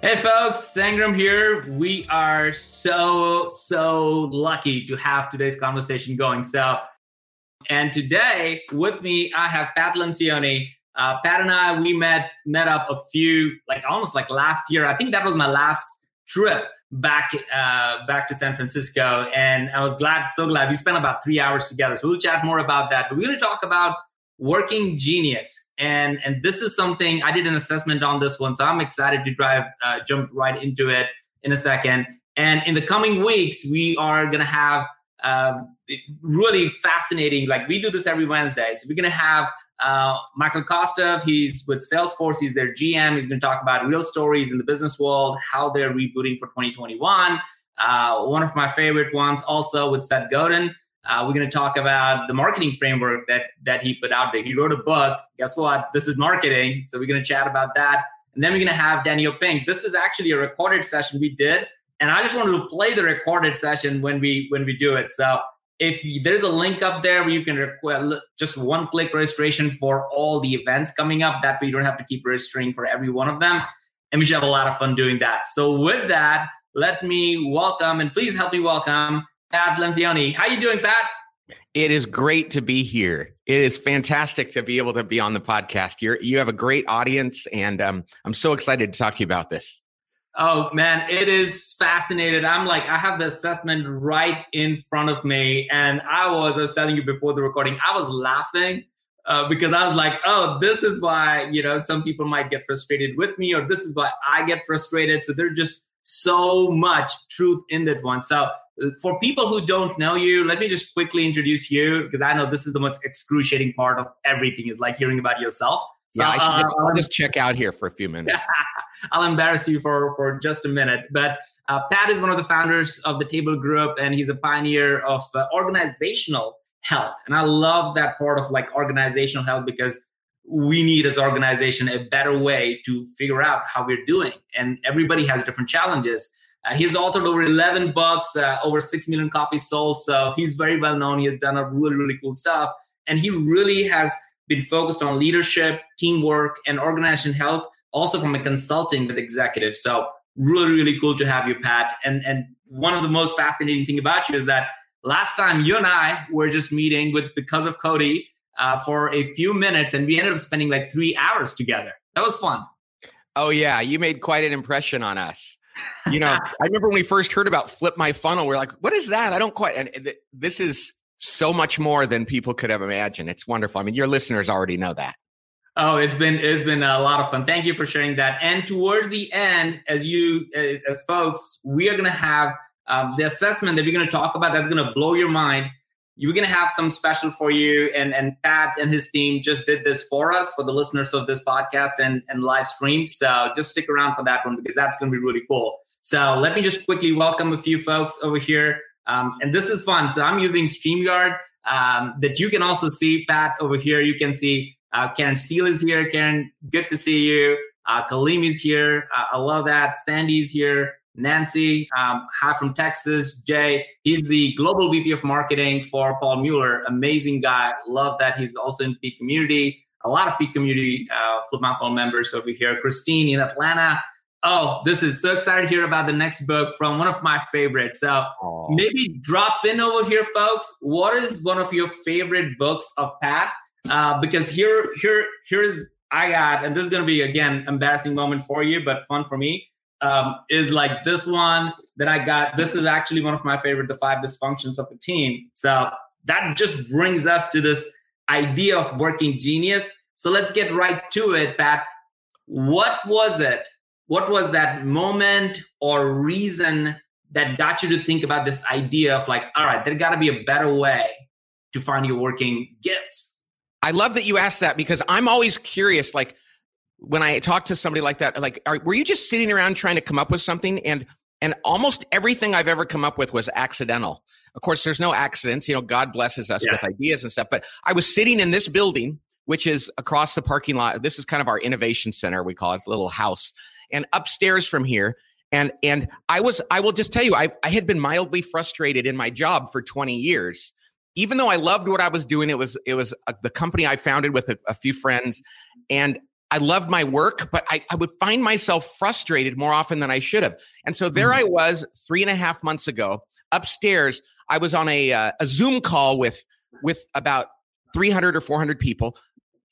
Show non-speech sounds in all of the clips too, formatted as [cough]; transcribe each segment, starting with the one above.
Hey folks, Sangram here. We are so, so lucky to have today's conversation going. So, and today with me, I have Pat Lencioni. Uh, Pat and I, we met met up a few, like almost like last year. I think that was my last trip back uh, back to San Francisco, and I was glad, so glad. We spent about three hours together. So we'll chat more about that. But we're going to talk about working genius and and this is something i did an assessment on this one so i'm excited to drive uh, jump right into it in a second. And in the coming weeks we are going to have um, really fascinating like we do this every wednesday. So we're going to have uh, michael kostov he's with salesforce he's their gm he's going to talk about real stories in the business world how they're rebooting for 2021 uh, one of my favorite ones also with seth godin uh, we're going to talk about the marketing framework that that he put out there. He wrote a book. Guess what? This is marketing. So we're going to chat about that. And then we're going to have Daniel Pink. This is actually a recorded session we did, and I just wanted to play the recorded session when we when we do it. So if there's a link up there where you can request just one click registration for all the events coming up, that way you don't have to keep registering for every one of them. And we should have a lot of fun doing that. So with that, let me welcome and please help me welcome Pat Lencioni. How you doing, Pat? It is great to be here. It is fantastic to be able to be on the podcast. You're you have a great audience, and um, I'm so excited to talk to you about this. Oh man, it is fascinating. I'm like, I have the assessment right in front of me, and I was, I was telling you before the recording, I was laughing uh, because I was like, oh, this is why you know some people might get frustrated with me, or this is why I get frustrated. So they're just so much truth in that one. So for people who don't know you, let me just quickly introduce you because I know this is the most excruciating part of everything is like hearing about yourself. So, yeah, I should just, uh, I'll just check out here for a few minutes. [laughs] I'll embarrass you for for just a minute. But uh, Pat is one of the founders of the Table Group, and he's a pioneer of uh, organizational health. And I love that part of like organizational health because we need as organization a better way to figure out how we're doing, and everybody has different challenges. Uh, he's authored over 11 books, uh, over 6 million copies sold. So he's very well known. He has done a really, really cool stuff. And he really has been focused on leadership, teamwork, and organization health, also from a consulting with executives. So really, really cool to have you, Pat. And, and one of the most fascinating thing about you is that last time you and I were just meeting with because of Cody uh, for a few minutes, and we ended up spending like three hours together. That was fun. Oh yeah, you made quite an impression on us you know, [laughs] I remember when we first heard about Flip My Funnel, we are like, what is that? I don't quite. And th- this is so much more than people could have imagined. It's wonderful. I mean, your listeners already know that. Oh, it's been it's been a lot of fun. Thank you for sharing that. And towards the end, as you as folks, we are going to have um, the assessment that we're going to talk about. That's going to blow your mind. You're going to have some special for you. And and Pat and his team just did this for us for the listeners of this podcast and and live stream. So just stick around for that one because that's going to be really cool. So let me just quickly welcome a few folks over here. Um, and this is fun. So I'm using StreamYard um, that you can also see, Pat, over here. You can see uh, Karen Steele is here. Karen, good to see you. Uh, is here. Uh, I love that. Sandy's here. Nancy, um, hi from Texas. Jay, he's the global VP of marketing for Paul Mueller. Amazing guy. Love that. He's also in Peak Community. A lot of Peak Community uh, Flip My members over here. Christine in Atlanta. Oh, this is so excited to hear about the next book from one of my favorites. So Aww. maybe drop in over here, folks. What is one of your favorite books of Pat? Uh, because here, here, here's I got, and this is gonna be again embarrassing moment for you, but fun for me. Um, is like this one that I got. This is actually one of my favorite, the five dysfunctions of a team. So that just brings us to this idea of working genius. So let's get right to it, Pat. What was it what was that moment or reason that got you to think about this idea of like all right there got to be a better way to find your working gifts i love that you asked that because i'm always curious like when i talk to somebody like that like are, were you just sitting around trying to come up with something and And almost everything I've ever come up with was accidental. Of course, there's no accidents. You know, God blesses us yeah. with ideas and stuff. But I was sitting in this building, which is across the parking lot. This is kind of our innovation center, we call it, it's a little house. And upstairs from here, and and I was I will just tell you, I, I had been mildly frustrated in my job for 20 years. Even though I loved what I was doing, it was it was a, the company I founded with a, a few friends, and I loved my work, but I, I, would find myself frustrated more often than I should have. And so there mm-hmm. I was three and a half months ago upstairs. I was on a, uh, a Zoom call with, with about 300 or 400 people,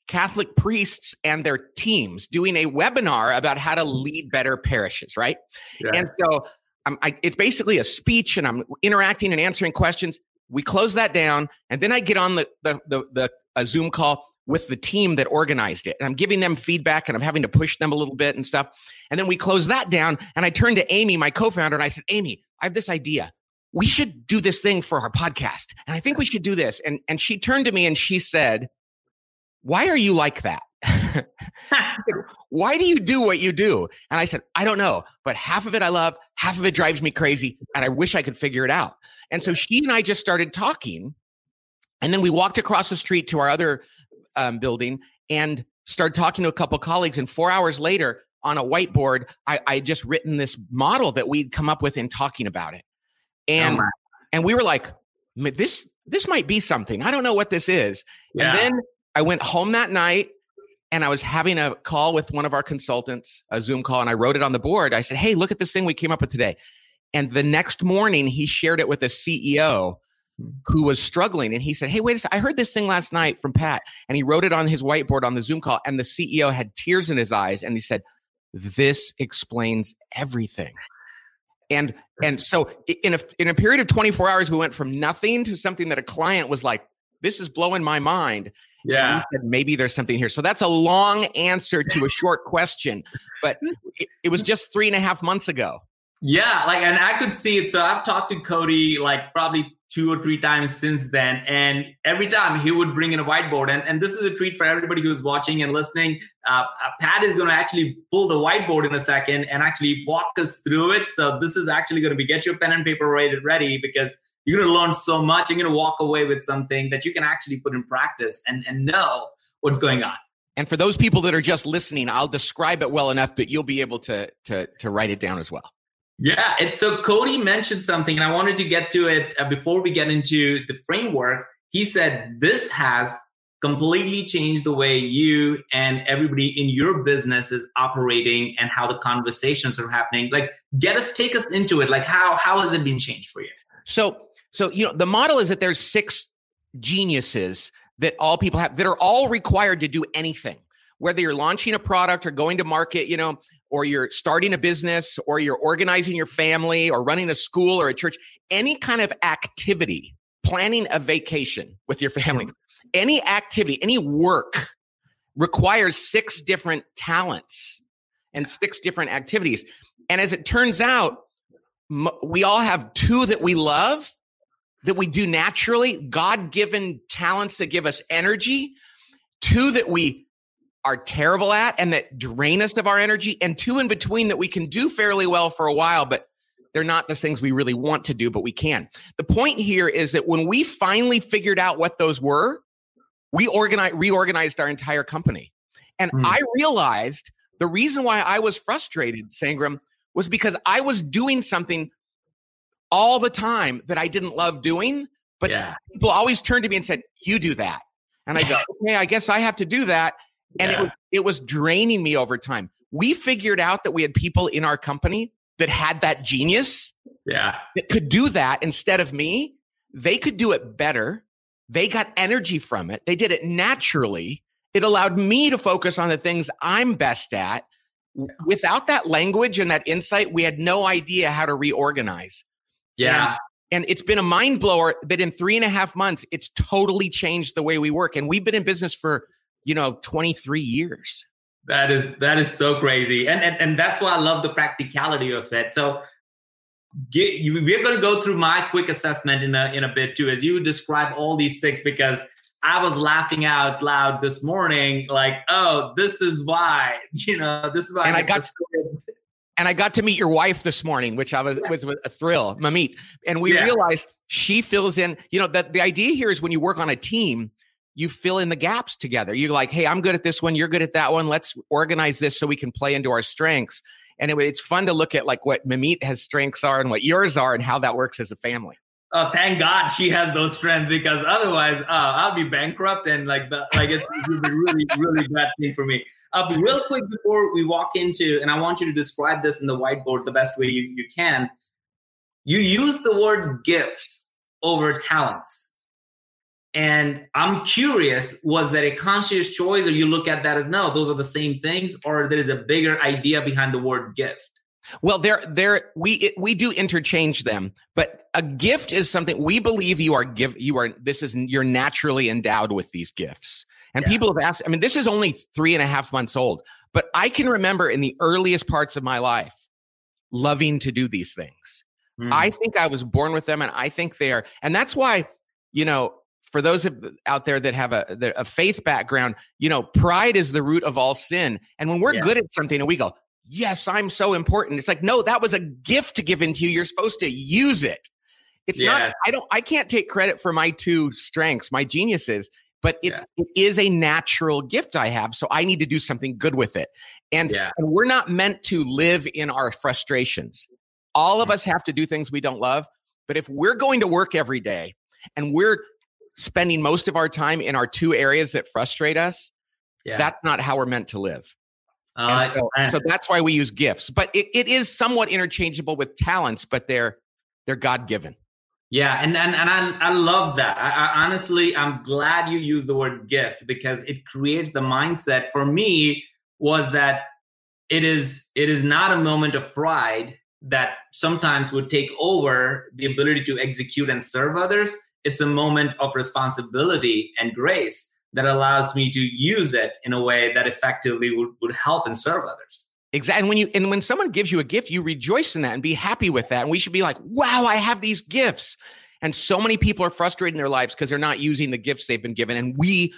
Catholic priests and their teams doing a webinar about how to lead better parishes, right? Yeah. And so I, it's basically a speech and I'm interacting and answering questions. We close that down and then I get on the, the, the, the a Zoom call with the team that organized it. And I'm giving them feedback and I'm having to push them a little bit and stuff. And then we close that down. And I turned to Amy, my co founder, and I said, Amy, I have this idea. We should do this thing for our podcast. And I think we should do this. And, and she turned to me and she said, Why are you like that? [laughs] Why do you do what you do? And I said, I don't know, but half of it I love, half of it drives me crazy, and I wish I could figure it out. And so she and I just started talking. And then we walked across the street to our other um, building and started talking to a couple colleagues. And four hours later, on a whiteboard, I, I just written this model that we'd come up with in talking about it. And oh and we were like, this this might be something. I don't know what this is. Yeah. And then I went home that night and I was having a call with one of our consultants, a Zoom call, and I wrote it on the board. I said, Hey, look at this thing we came up with today. And the next morning, he shared it with a CEO Mm. who was struggling and he said hey wait a second i heard this thing last night from pat and he wrote it on his whiteboard on the zoom call and the ceo had tears in his eyes and he said this explains everything. And and so in a in a period of 24 hours we went from nothing to something that a client was like this is blowing my mind yeah. said, maybe there's something here. So that's a long answer to a short question but [laughs] it, it was just three and a half months ago. Yeah, like, and I could see it. So I've talked to Cody like probably two or three times since then. And every time he would bring in a whiteboard. And, and this is a treat for everybody who's watching and listening. Uh, uh Pat is going to actually pull the whiteboard in a second and actually walk us through it. So this is actually going to be get your pen and paper ready, ready because you're going to learn so much. You're going to walk away with something that you can actually put in practice and, and know what's going on. And for those people that are just listening, I'll describe it well enough that you'll be able to, to, to write it down as well. Yeah, it's so Cody mentioned something, and I wanted to get to it uh, before we get into the framework. He said this has completely changed the way you and everybody in your business is operating and how the conversations are happening. Like, get us, take us into it. Like, how how has it been changed for you? So, so you know, the model is that there's six geniuses that all people have that are all required to do anything whether you're launching a product or going to market, you know, or you're starting a business or you're organizing your family or running a school or a church, any kind of activity, planning a vacation with your family, any activity, any work requires six different talents and six different activities. And as it turns out, we all have two that we love that we do naturally, God given talents that give us energy, two that we are terrible at and that drain us of our energy, and two in between that we can do fairly well for a while, but they're not the things we really want to do, but we can. The point here is that when we finally figured out what those were, we organized, reorganized our entire company. And mm. I realized the reason why I was frustrated, Sangram, was because I was doing something all the time that I didn't love doing. But yeah. people always turned to me and said, You do that. And I go, [laughs] Okay, I guess I have to do that and yeah. it, was, it was draining me over time. We figured out that we had people in our company that had that genius, yeah, that could do that instead of me. They could do it better. They got energy from it. They did it naturally. It allowed me to focus on the things I'm best at. Without that language and that insight, we had no idea how to reorganize. Yeah. And, and it's been a mind blower that in three and a half months, it's totally changed the way we work. And we've been in business for you know 23 years that is that is so crazy and and, and that's why i love the practicality of it so get, you, we're going to go through my quick assessment in a in a bit too as you describe all these six because i was laughing out loud this morning like oh this is why [laughs] you know this is why and i got and I got to meet your wife this morning, which I was was a thrill, Mamit. And we yeah. realized she fills in. You know that the idea here is when you work on a team, you fill in the gaps together. You're like, hey, I'm good at this one, you're good at that one. Let's organize this so we can play into our strengths. And it, it's fun to look at like what Mamit has strengths are and what yours are and how that works as a family. Oh, thank God she has those strengths because otherwise, uh, I'll be bankrupt and like the, like it's really, really, really bad thing for me. Uh, real quick before we walk into, and I want you to describe this in the whiteboard the best way you, you can. You use the word gifts over talents. And I'm curious, was that a conscious choice, or you look at that as no, those are the same things, or there is a bigger idea behind the word gift? Well, there, there, we it, we do interchange them, but a gift is something we believe you are give you are. This is you're naturally endowed with these gifts, and yeah. people have asked. I mean, this is only three and a half months old, but I can remember in the earliest parts of my life loving to do these things. Mm. I think I was born with them, and I think they are, and that's why you know for those out there that have a, a faith background, you know, pride is the root of all sin. And when we're yeah. good at something and we go, yes, I'm so important. It's like, no, that was a gift given to you. You're supposed to use it. It's yes. not, I don't, I can't take credit for my two strengths, my geniuses, but it's, yeah. it is a natural gift I have. So I need to do something good with it. And, yeah. and we're not meant to live in our frustrations. All of mm. us have to do things we don't love. But if we're going to work every day and we're spending most of our time in our two areas that frustrate us, yeah. that's not how we're meant to live. Uh, so, so, that's why we use gifts, but it, it is somewhat interchangeable with talents, but they're they're God given. Yeah, and and and I, I love that. I, I, honestly, I'm glad you use the word gift because it creates the mindset for me was that it is it is not a moment of pride that sometimes would take over the ability to execute and serve others. It's a moment of responsibility and grace that allows me to use it in a way that effectively would, would help and serve others. Exactly. And when you and when someone gives you a gift, you rejoice in that and be happy with that. And we should be like, wow, I have these gifts. And so many people are frustrated in their lives because they're not using the gifts they've been given. And we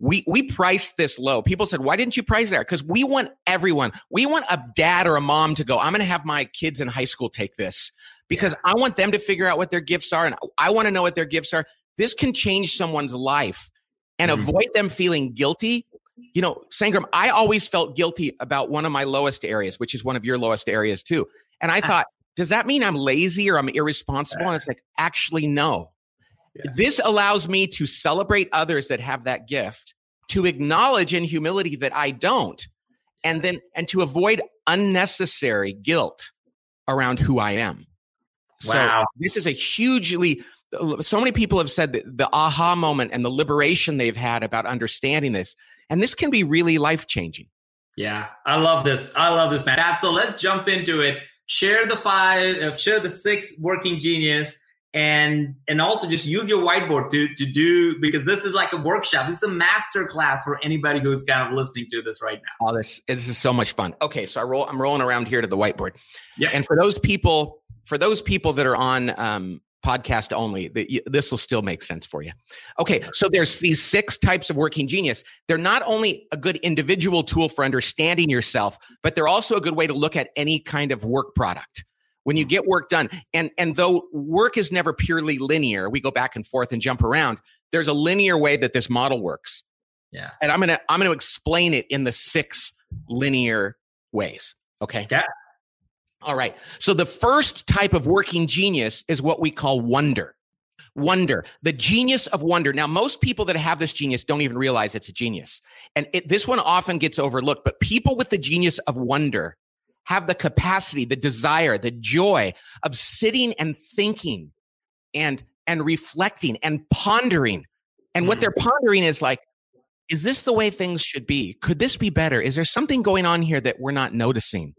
we we priced this low. People said, "Why didn't you price there?" Because we want everyone. We want a dad or a mom to go. I'm going to have my kids in high school take this because I want them to figure out what their gifts are, and I want to know what their gifts are. This can change someone's life and mm-hmm. avoid them feeling guilty. You know, Sangram, I always felt guilty about one of my lowest areas, which is one of your lowest areas too. And I ah. thought, does that mean I'm lazy or I'm irresponsible? And it's like, actually, no. Yeah. This allows me to celebrate others that have that gift, to acknowledge in humility that I don't, and then and to avoid unnecessary guilt around who I am. Wow. So this is a hugely so many people have said that the aha moment and the liberation they've had about understanding this and this can be really life changing yeah i love this i love this man so let's jump into it share the five uh, share the six working genius and and also just use your whiteboard to to do because this is like a workshop this is a master class for anybody who's kind of listening to this right now oh this this is so much fun okay so i roll i'm rolling around here to the whiteboard yeah and for those people for those people that are on um, podcast only, this will still make sense for you. Okay, so there's these six types of working genius. They're not only a good individual tool for understanding yourself, but they're also a good way to look at any kind of work product. When you get work done, and and though work is never purely linear, we go back and forth and jump around. There's a linear way that this model works. Yeah. And I'm gonna I'm gonna explain it in the six linear ways. Okay. Yeah. All right. So the first type of working genius is what we call wonder. Wonder, the genius of wonder. Now, most people that have this genius don't even realize it's a genius. And it, this one often gets overlooked, but people with the genius of wonder have the capacity, the desire, the joy of sitting and thinking and, and reflecting and pondering. And what mm. they're pondering is like, is this the way things should be? Could this be better? Is there something going on here that we're not noticing?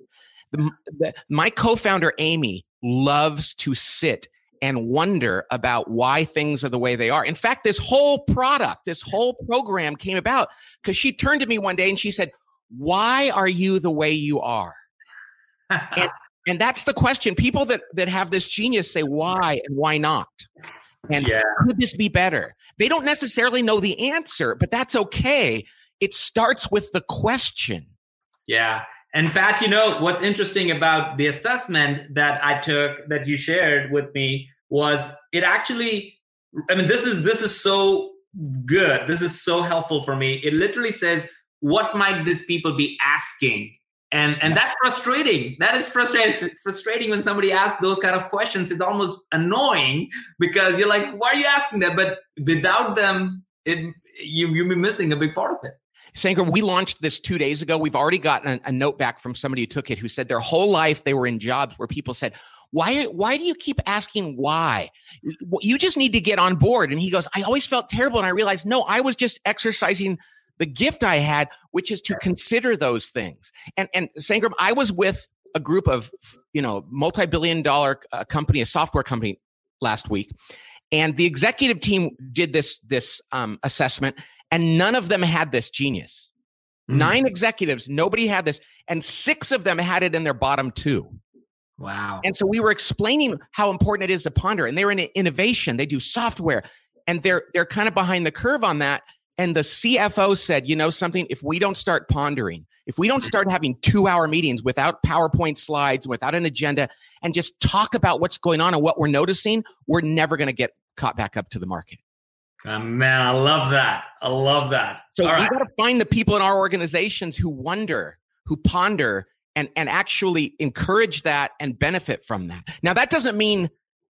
The, the, my co-founder Amy loves to sit and wonder about why things are the way they are. In fact, this whole product, this whole program came about because she turned to me one day and she said, "Why are you the way you are?" And, [laughs] and that's the question. People that that have this genius say, "Why and why not?" And yeah. could this be better? They don't necessarily know the answer, but that's okay. It starts with the question. Yeah And fact, you know what's interesting about the assessment that I took that you shared with me was it actually I mean this is this is so good. This is so helpful for me. It literally says what might these people be asking? And and that's frustrating. That is frustrating. It's frustrating when somebody asks those kind of questions. It's almost annoying because you're like, why are you asking that? But without them, it you you'll be missing a big part of it. Sangram, we launched this two days ago. We've already gotten a, a, note back from somebody who took it who said their whole life they were in jobs where people said, why, why do you keep asking why? You just need to get on board. And he goes, I always felt terrible. And I realized, no, I was just exercising the gift I had, which is to consider those things. And, and Sangram, I was with a group of, you know, multi-billion dollar uh, company, a software company last week. And the executive team did this, this um, assessment and none of them had this genius. Mm-hmm. Nine executives, nobody had this, and six of them had it in their bottom two. Wow. And so we were explaining how important it is to ponder. And they're in innovation, they do software, and they're they're kind of behind the curve on that. And the CFO said, you know something, if we don't start pondering, if we don't start having two hour meetings without PowerPoint slides, without an agenda, and just talk about what's going on and what we're noticing, we're never going to get caught back up to the market. Uh, man, I love that. I love that. So All we right. got to find the people in our organizations who wonder, who ponder, and and actually encourage that and benefit from that. Now, that doesn't mean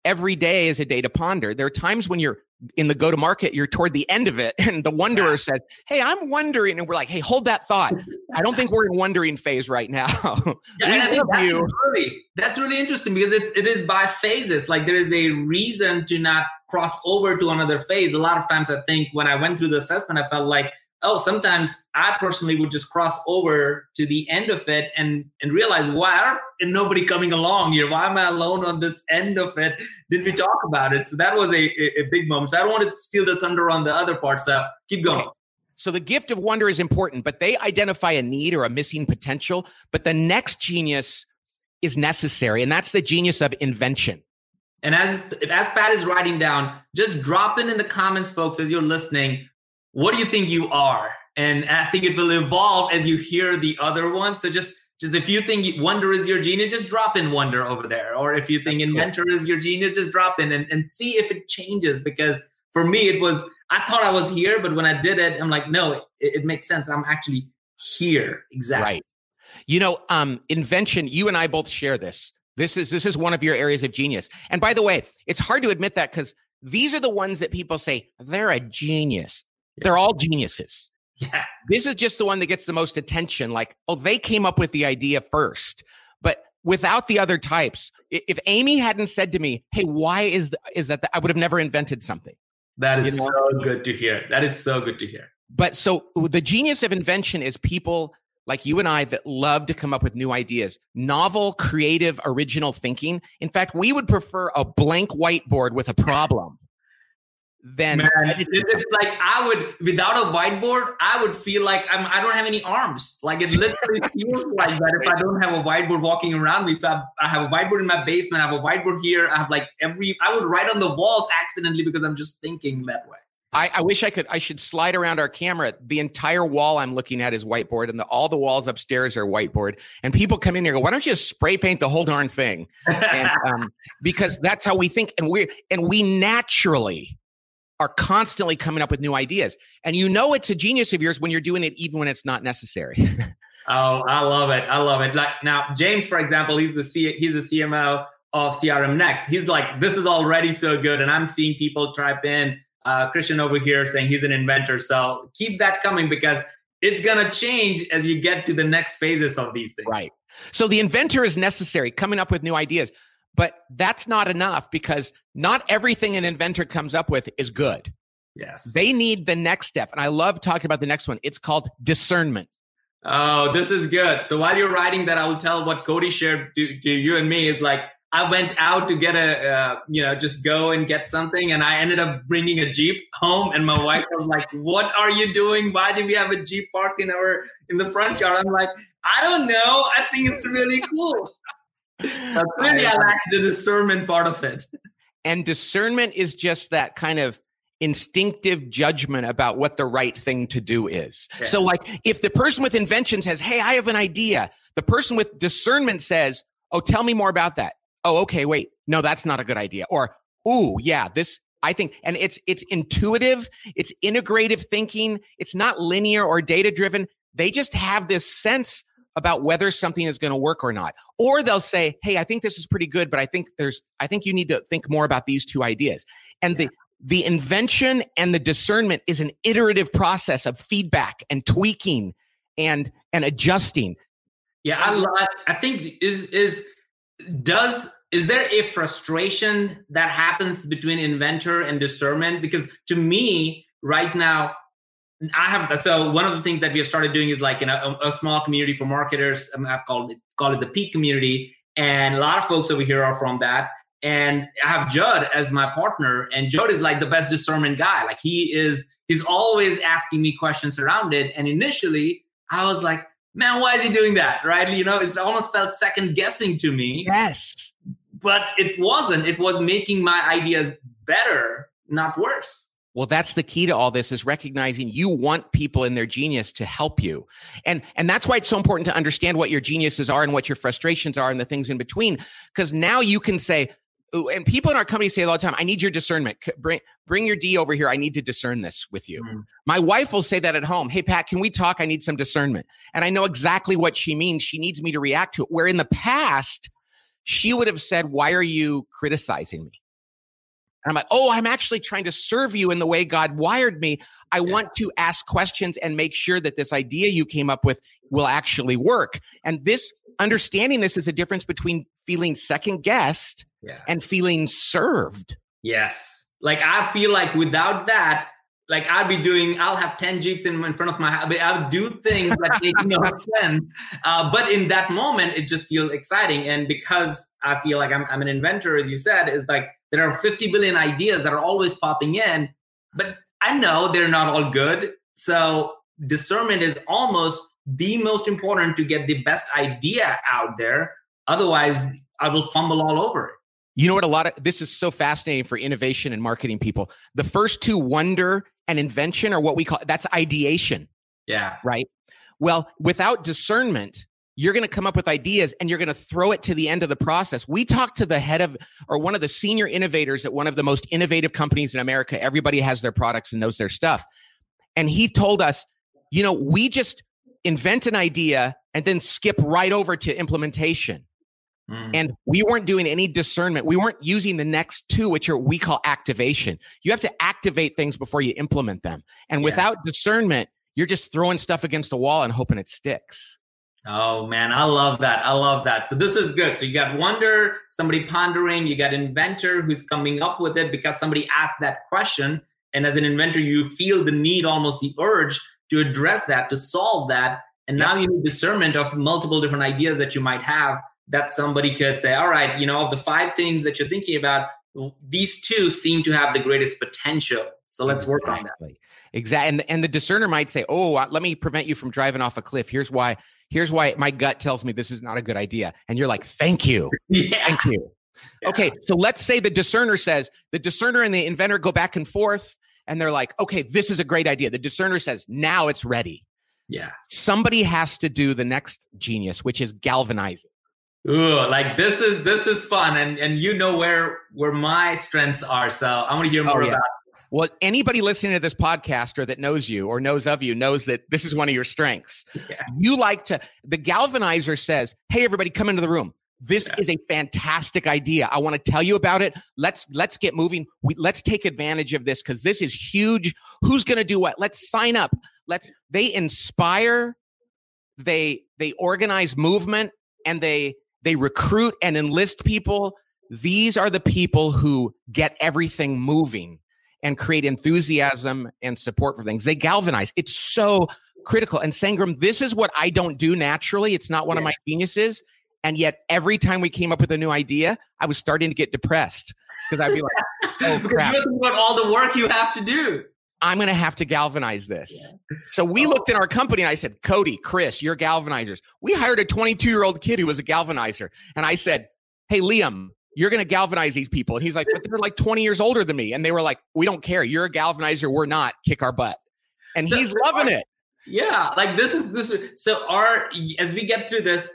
every day is a day to ponder. There are times when you're in the go to market, you're toward the end of it, [laughs] and the wonderer says, Hey, I'm wondering. And we're like, Hey, hold that thought. I don't think we're in wondering phase right now. [laughs] yeah, we love that's you. Really, that's really interesting because it's, it is by phases. Like there is a reason to not cross over to another phase. A lot of times, I think when I went through the assessment, I felt like, oh, sometimes I personally would just cross over to the end of it and and realize why are nobody coming along here? Why am I alone on this end of it? Did we talk about it? So that was a, a, a big moment. So I don't want to steal the thunder on the other parts. So keep going. Okay. So the gift of wonder is important, but they identify a need or a missing potential. But the next genius is necessary, and that's the genius of invention. And as as Pat is writing down, just drop in in the comments, folks, as you're listening. What do you think you are? And I think it will evolve as you hear the other one. So just just if you think wonder is your genius, just drop in wonder over there. Or if you think inventor is your genius, just drop in and, and see if it changes. Because for me, it was I thought I was here, but when I did it, I'm like, no, it, it makes sense. I'm actually here. Exactly. Right. You know, um, invention, you and I both share this. This is this is one of your areas of genius. And by the way, it's hard to admit that because these are the ones that people say they're a genius. Yeah. They're all geniuses. Yeah. This is just the one that gets the most attention. Like, oh, they came up with the idea first. But without the other types, if Amy hadn't said to me, "Hey, why is the, is that?" The, I would have never invented something. That is you know? so good to hear. That is so good to hear. But so the genius of invention is people like you and I that love to come up with new ideas, novel, creative, original thinking. In fact, we would prefer a blank whiteboard with a problem than Man, it's like I would without a whiteboard, I would feel like I'm I don't have any arms. Like it literally [laughs] feels like that if I don't have a whiteboard walking around me. So I have a whiteboard in my basement, I have a whiteboard here. I have like every I would write on the walls accidentally because I'm just thinking that way. I, I, wish I could. I should slide around our camera. The entire wall I'm looking at is whiteboard, and the, all the walls upstairs are whiteboard. And people come in here, go, "Why don't you just spray paint the whole darn thing?" And, [laughs] um, because that's how we think, and we and we naturally are constantly coming up with new ideas. And you know it's a genius of yours when you're doing it, even when it's not necessary. [laughs] oh, I love it! I love it. Like now, James, for example, he's the C, he's the CMO of CRM Next. He's like, "This is already so good," and I'm seeing people type in uh, Christian over here saying he's an inventor. So keep that coming because it's going to change as you get to the next phases of these things. Right. So the inventor is necessary, coming up with new ideas. But that's not enough because not everything an inventor comes up with is good. Yes. They need the next step. And I love talking about the next one. It's called discernment. Oh, this is good. So while you're writing that, I will tell what Cody shared to, to you and me is like I went out to get a, uh, you know, just go and get something, and I ended up bringing a jeep home. And my wife was like, "What are you doing? Why do we have a jeep parked in our in the front yard?" I'm like, "I don't know. I think it's really cool." So clearly, I, I like the discernment part of it. And discernment is just that kind of instinctive judgment about what the right thing to do is. Yeah. So, like, if the person with invention says, Hey, I have an idea, the person with discernment says, Oh, tell me more about that. Oh, okay, wait. No, that's not a good idea. Or, Ooh, yeah, this, I think, and it's, it's intuitive. It's integrative thinking. It's not linear or data driven. They just have this sense about whether something is going to work or not. Or they'll say, Hey, I think this is pretty good, but I think there's, I think you need to think more about these two ideas. And yeah. the, the invention and the discernment is an iterative process of feedback and tweaking and and adjusting yeah i i think is is does is there a frustration that happens between inventor and discernment because to me right now i have so one of the things that we have started doing is like in a, a small community for marketers um, i've called it called it the peak community and a lot of folks over here are from that and I have Judd as my partner, and Judd is like the best discernment guy. Like he is, he's always asking me questions around it. And initially, I was like, man, why is he doing that? Right? You know, it almost felt second guessing to me. Yes. But it wasn't. It was making my ideas better, not worse. Well, that's the key to all this is recognizing you want people in their genius to help you. And and that's why it's so important to understand what your geniuses are and what your frustrations are and the things in between because now you can say, and people in our company say all the time, I need your discernment. Bring bring your D over here. I need to discern this with you. Mm. My wife will say that at home. Hey, Pat, can we talk? I need some discernment. And I know exactly what she means. She needs me to react to it. Where in the past, she would have said, Why are you criticizing me? And I'm like, oh, I'm actually trying to serve you in the way God wired me. I yeah. want to ask questions and make sure that this idea you came up with will actually work. And this understanding this is a difference between feeling second guessed yeah. and feeling served. Yes. Like I feel like without that, like I'd be doing, I'll have 10 Jeeps in, in front of my house. I would do things that make no [laughs] sense. Uh, but in that moment, it just feels exciting. And because I feel like I'm, I'm an inventor, as you said, is like there are 50 billion ideas that are always popping in, but I know they're not all good. So discernment is almost the most important to get the best idea out there. Otherwise, I will fumble all over it. You know what? A lot of this is so fascinating for innovation and marketing people. The first two, wonder and invention, are what we call that's ideation. Yeah. Right. Well, without discernment, you're going to come up with ideas and you're going to throw it to the end of the process. We talked to the head of or one of the senior innovators at one of the most innovative companies in America. Everybody has their products and knows their stuff. And he told us, you know, we just invent an idea and then skip right over to implementation. Mm. And we weren't doing any discernment. We weren't using the next two, which are we call activation. You have to activate things before you implement them. And yeah. without discernment, you're just throwing stuff against the wall and hoping it sticks. Oh man, I love that. I love that. So this is good. So you got wonder, somebody pondering, you got inventor who's coming up with it because somebody asked that question. And as an inventor, you feel the need, almost the urge to address that, to solve that. And yep. now you need discernment of multiple different ideas that you might have that somebody could say, all right, you know, of the five things that you're thinking about, these two seem to have the greatest potential. So let's exactly. work on that. Exactly. And, and the discerner might say, oh, let me prevent you from driving off a cliff. Here's why. Here's why my gut tells me this is not a good idea. And you're like, thank you. [laughs] Yeah. Thank you. Yeah. Okay. So let's say the discerner says, the discerner and the inventor go back and forth and they're like, okay, this is a great idea. The discerner says, now it's ready. Yeah. Somebody has to do the next genius, which is galvanizing. Ooh, like this is this is fun, and and you know where where my strengths are. So I want to hear oh, more oh, yeah. about. Well, anybody listening to this podcast or that knows you or knows of you knows that this is one of your strengths. [laughs] Yeah. You like to. The galvanizer says, "Hey, everybody, come into the room. This yeah. is a fantastic idea. I want to tell you about it. Let's let's get moving. We, let's take advantage of this because this is huge. Who's going to do what? Let's sign up. Let's. They inspire. They they organize movement and they they recruit and enlist people. These are the people who get everything moving and create enthusiasm and support for things. They galvanize. It's so critical. And Sangram, this is what I don't do naturally. It's not one yeah. of my geniuses. And yet, every time we came up with a new idea, I was starting to get depressed because I'd be like, [laughs] "Oh crap!" Because you about all the work you have to do. I'm going to have to galvanize this. Yeah. So we oh. looked at our company and I said, Cody, Chris, you're galvanizers. We hired a 22 year old kid who was a galvanizer. And I said, Hey, Liam, you're going to galvanize these people. And he's like, but they're like 20 years older than me. And they were like, we don't care. You're a galvanizer. We're not. Kick our butt. And so, he's loving it. Yeah. Like this is this. Is, so our, as we get through this,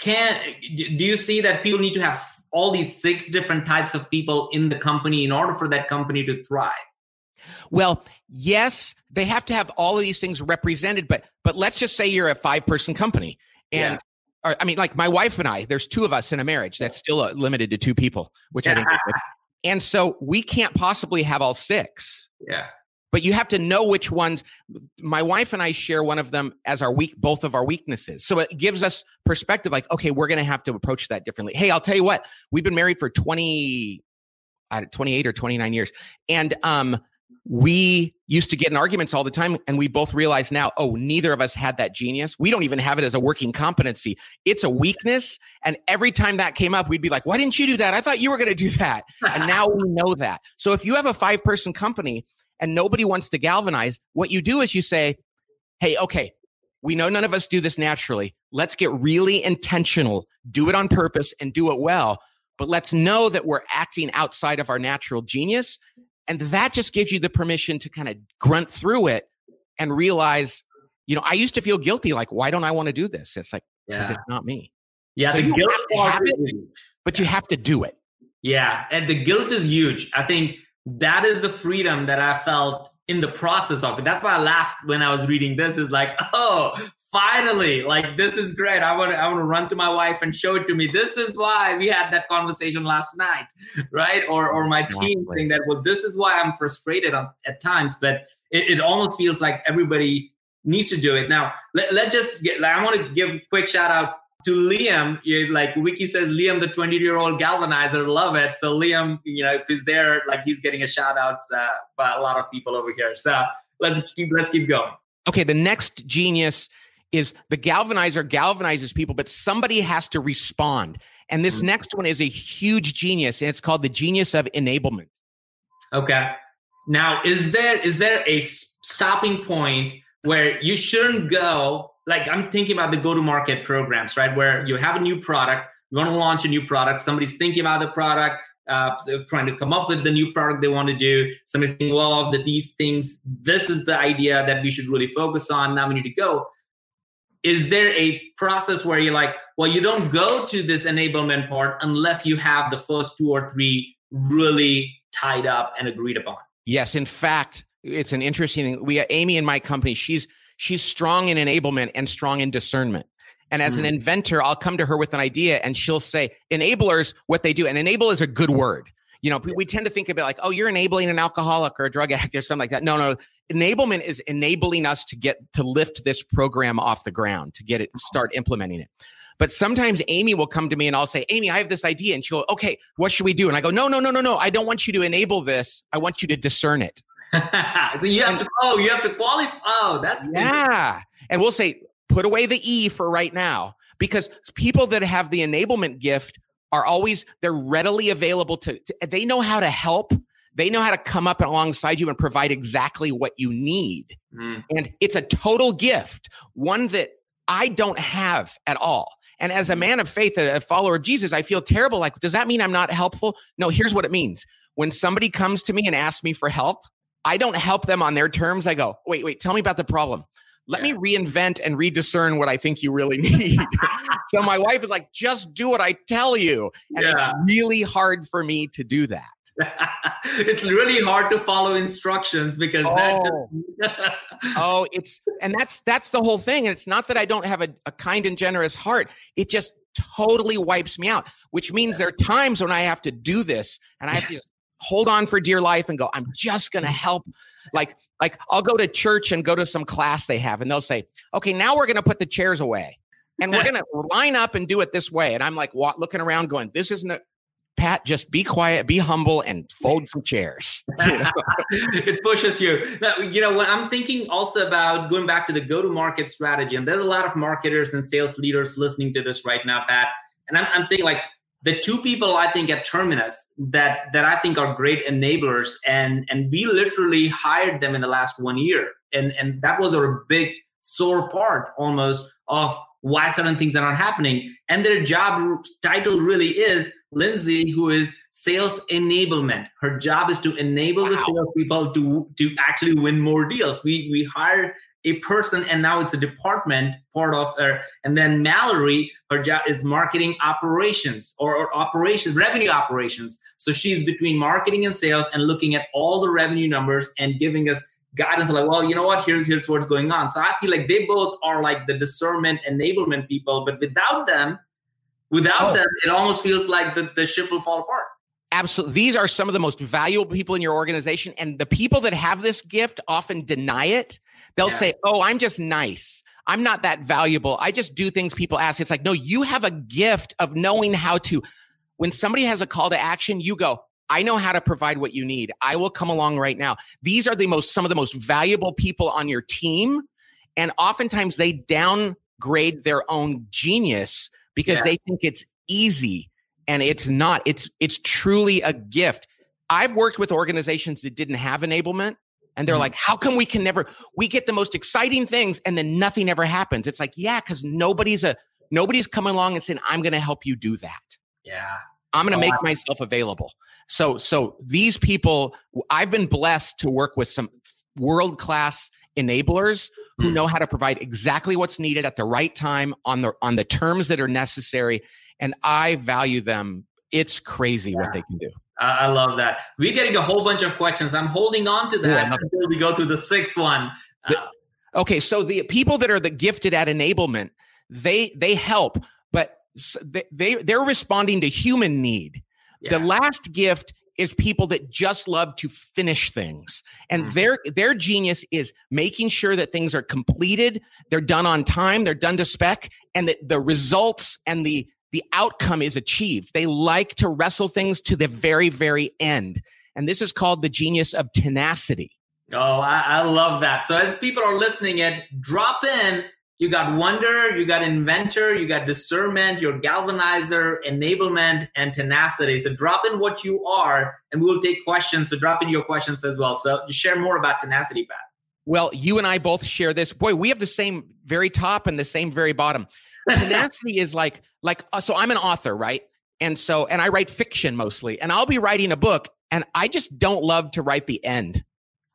can do you see that people need to have all these six different types of people in the company in order for that company to thrive? Well, yes, they have to have all of these things represented, but but let's just say you're a five person company and yeah. Or, I mean, like my wife and I, there's two of us in a marriage. That's still uh, limited to two people, which I think. [laughs] and so we can't possibly have all six. Yeah. But you have to know which ones. My wife and I share one of them as our weak, both of our weaknesses. So it gives us perspective. Like, okay, we're going to have to approach that differently. Hey, I'll tell you what. We've been married for 20, 28 or 29 years, and um, we used to get in arguments all the time and we both realize now oh neither of us had that genius. We don't even have it as a working competency. It's a weakness and every time that came up we'd be like why didn't you do that? I thought you were going to do that. And now we know that. So if you have a five person company and nobody wants to galvanize what you do is you say hey okay we know none of us do this naturally. Let's get really intentional do it on purpose and do it well but let's know that we're acting outside of our natural genius and that just gives you the permission to kind of grunt through it and realize, you know, I used to feel guilty. Like, why don't I want to do this? It's like, because yeah. it's not me. Yeah. So the guilt it, but you have to do it. Yeah. And the guilt is huge. I think that is the freedom that I felt in the process of it. That's why I laughed when I was reading this. Is like, oh, finally, like this is great. I want to, I want to run to my wife and show it to me. This is why we had that conversation last night, right? Or or my team saying that. Well, this is why I'm frustrated on, at times, but it, it almost feels like everybody needs to do it now. Let, let just get. Like, I want to give a quick shout out to Liam, like Wiki says, Liam, the 20 year old galvanizer, love it. So Liam, you know, if he's there, like he's getting a shout outs uh, by a lot of people over here. So let's keep let's keep going. Okay, the next genius is the galvanizer galvanizes people, but somebody has to respond. And this mm-hmm. next one is a huge genius, and it's called the genius of enablement. Okay. Now, is there is there a stopping point where you shouldn't go like I'm thinking about the go to market programs, right? Where you have a new product, you want to launch a new product, somebody's thinking about the product, uh, trying to come up with the new product they want to do. Somebody's thinking, well, of the, these things, this is the idea that we should really focus on. Now we need to go. Is there a process where you're like, well, you don't go to this enablement part unless you have the first two or three really tied up and agreed upon? Yes. In fact, it's an interesting thing. We, Amy in my company, she's she's strong in enablement and strong in discernment. And as mm. an inventor, I'll come to her with an idea and she'll say, enablers, what they do. And enable is a good word. You know, we tend to think about like, oh, you're enabling an alcoholic or a drug addict or something like that. No, no. Enablement is enabling us to get to lift this program off the ground, to get it, uh-huh. start implementing it. But sometimes Amy will come to me and I'll say, Amy, I have this idea. And she'll go, okay, what should we do? And I go, no, no, no, no, no. I don't want you to enable this. I want you to discern it. [laughs] so you have to oh you have to qualify oh that's yeah and we'll say put away the e for right now because people that have the enablement gift are always they're readily available to, to they know how to help they know how to come up alongside you and provide exactly what you need mm. and it's a total gift one that i don't have at all and as a mm. man of faith a follower of jesus i feel terrible like does that mean i'm not helpful no here's what it means when somebody comes to me and asks me for help I don't help them on their terms. I go, wait, wait, tell me about the problem. Let yeah. me reinvent and rediscern what I think you really [laughs] need. so my wife is like, just do what I tell you. And yeah. it's really hard for me to do that. It's really hard to follow instructions because oh. that [laughs] oh it's and that's that's the whole thing and it's not that i don't have a, a kind and generous heart it just totally wipes me out which means yeah. there are times when i have to do this and i have to hold on for dear life and go, I'm just going to mm-hmm. help. Like, like I'll go to church and go to some class they have, and they'll say, okay, now we're going to put the chairs away and we're [laughs] going to line up and do it this way. And I'm like, what, looking around going, this isn't a, Pat, just be quiet, be humble, and fold some chairs. [laughs] it pushes you. You know, when I'm thinking also about going back to the go to market strategy, and there's a lot of marketers and sales leaders listening to this right now, Pat. And I'm, I'm thinking, like, the two people I think at Terminus that that I think are great enablers, and and we literally hired them in the last one year, and and that was a big sore part almost of why certain things are not happening. And their job title really is Lindsay, who is sales enablement. Her job is to enable wow. the salespeople to, to actually win more deals. We, we hire a person and now it's a department part of her and then mallory her job is marketing operations or, or, operations revenue operations so she's between marketing and sales and looking at all the revenue numbers and giving us guidance like well you know what? Here's here's what's going on. So i feel like they both are like the discernment enablement people but without them without oh. them it almost feels like the, the ship will fall apart. Absolutely these are some of the most valuable people in your organization and the people that have this gift often deny it. They'll yeah. say oh i'm just nice. I'm not that valuable. I just do things people ask. It's like no you have a gift of knowing how to when somebody has a call to action you go I know how to provide what you need. I will come along right now. These are the most some of the most valuable people on your team and oftentimes they downgrade their own genius because yeah. they think it's easy and it's not. It's it's truly a gift. I've worked with organizations that didn't have enablement and they're mm-hmm. like, how come we can never, we get the most exciting things and then nothing ever happens? It's like, yeah, because nobody's a, nobody's coming along and saying, I'm going to help you do that. Yeah. I'm going to oh, make myself available. So, so these people, I've been blessed to work with some world class enablers who hmm. know how to provide exactly what's needed at the right time on the on the terms that are necessary, and I value them. It's crazy yeah. what they can do. I love that. We're getting a whole bunch of questions. I'm holding on to that yeah, until we go to the sixth one. The, uh, okay, so the people that are the gifted at enablement, they they help, they, they they're responding to human need. Yeah. The last gift is people that just love to finish things and mm-hmm. their their genius is making sure that things are completed they're done on time they're done to spec and that the results and the the outcome is achieved they like to wrestle things to the very very end and this is called the genius of tenacity oh i, I love that so as people are listening it drop in you got wonder, you got inventor, you got discernment, your galvanizer, enablement, and tenacity. So drop in what you are, and we'll take questions. So drop in your questions as well. So just share more about tenacity, Pat. Well, you and I both share this. Boy, we have the same very top and the same very bottom. [laughs] Tenacity is like like uh, so. I'm an author, right? And so and I write fiction mostly, and I'll be writing a book, and I just don't love to write the end.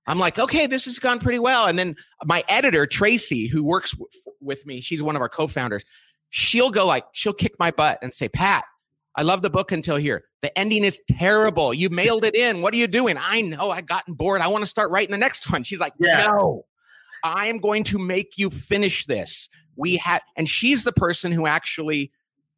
I'm like, okay, this has gone pretty well. And then my editor, Tracy, who works w- with me, she's one of our co-founders. She'll go like, she'll kick my butt and say, Pat, I love the book until here. The ending is terrible. You mailed it in. What are you doing? I know I've gotten bored. I want to start writing the next one. She's like, yeah. no, I am going to make you finish this. We had, and she's the person who actually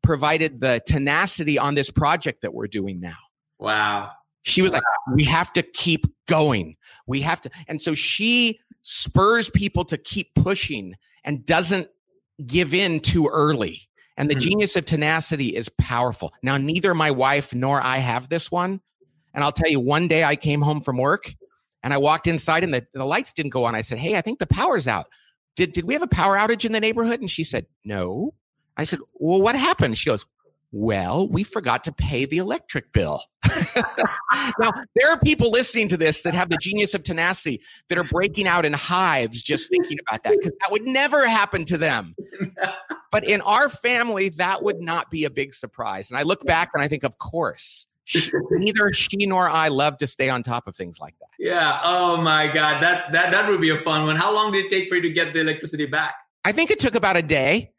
provided the tenacity on this project that we're doing now. Wow. She was like, we have to keep going. We have to. And so she spurs people to keep pushing and doesn't give in too early. And the mm-hmm. genius of tenacity is powerful. Now, neither my wife nor I have this one. And I'll tell you, one day I came home from work and I walked inside and the, the lights didn't go on. I said, Hey, I think the power's out. Did, did we have a power outage in the neighborhood? And she said, No. I said, Well, what happened? She goes, well, we forgot to pay the electric bill. [laughs] now, there are people listening to this that have the genius of tenacity that are breaking out in hives just thinking about that because that would never happen to them. But in our family, that would not be a big surprise. And I look back and I think, of course, neither she nor I love to stay on top of things like that. Yeah. Oh my God. That's that that would be a fun one. How long did it take for you to get the electricity back? I think it took about a day.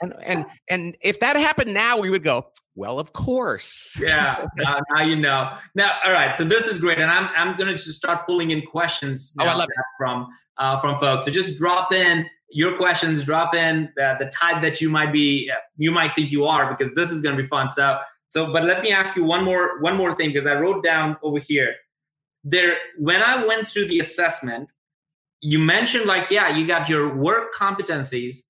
And and and if that happened now, we would go, well, of course. yeah, now, now, you know. Now, all right. So this is great, and I'm I'm going to just start pulling in questions oh, I love from uh, from folks. So just drop in your questions. Drop in the, the type that you might be you might think you are because this is going to be fun. So so, but let me ask you one more one more thing because I wrote down over here. There, when I went through the assessment, you mentioned like yeah you got your work competencies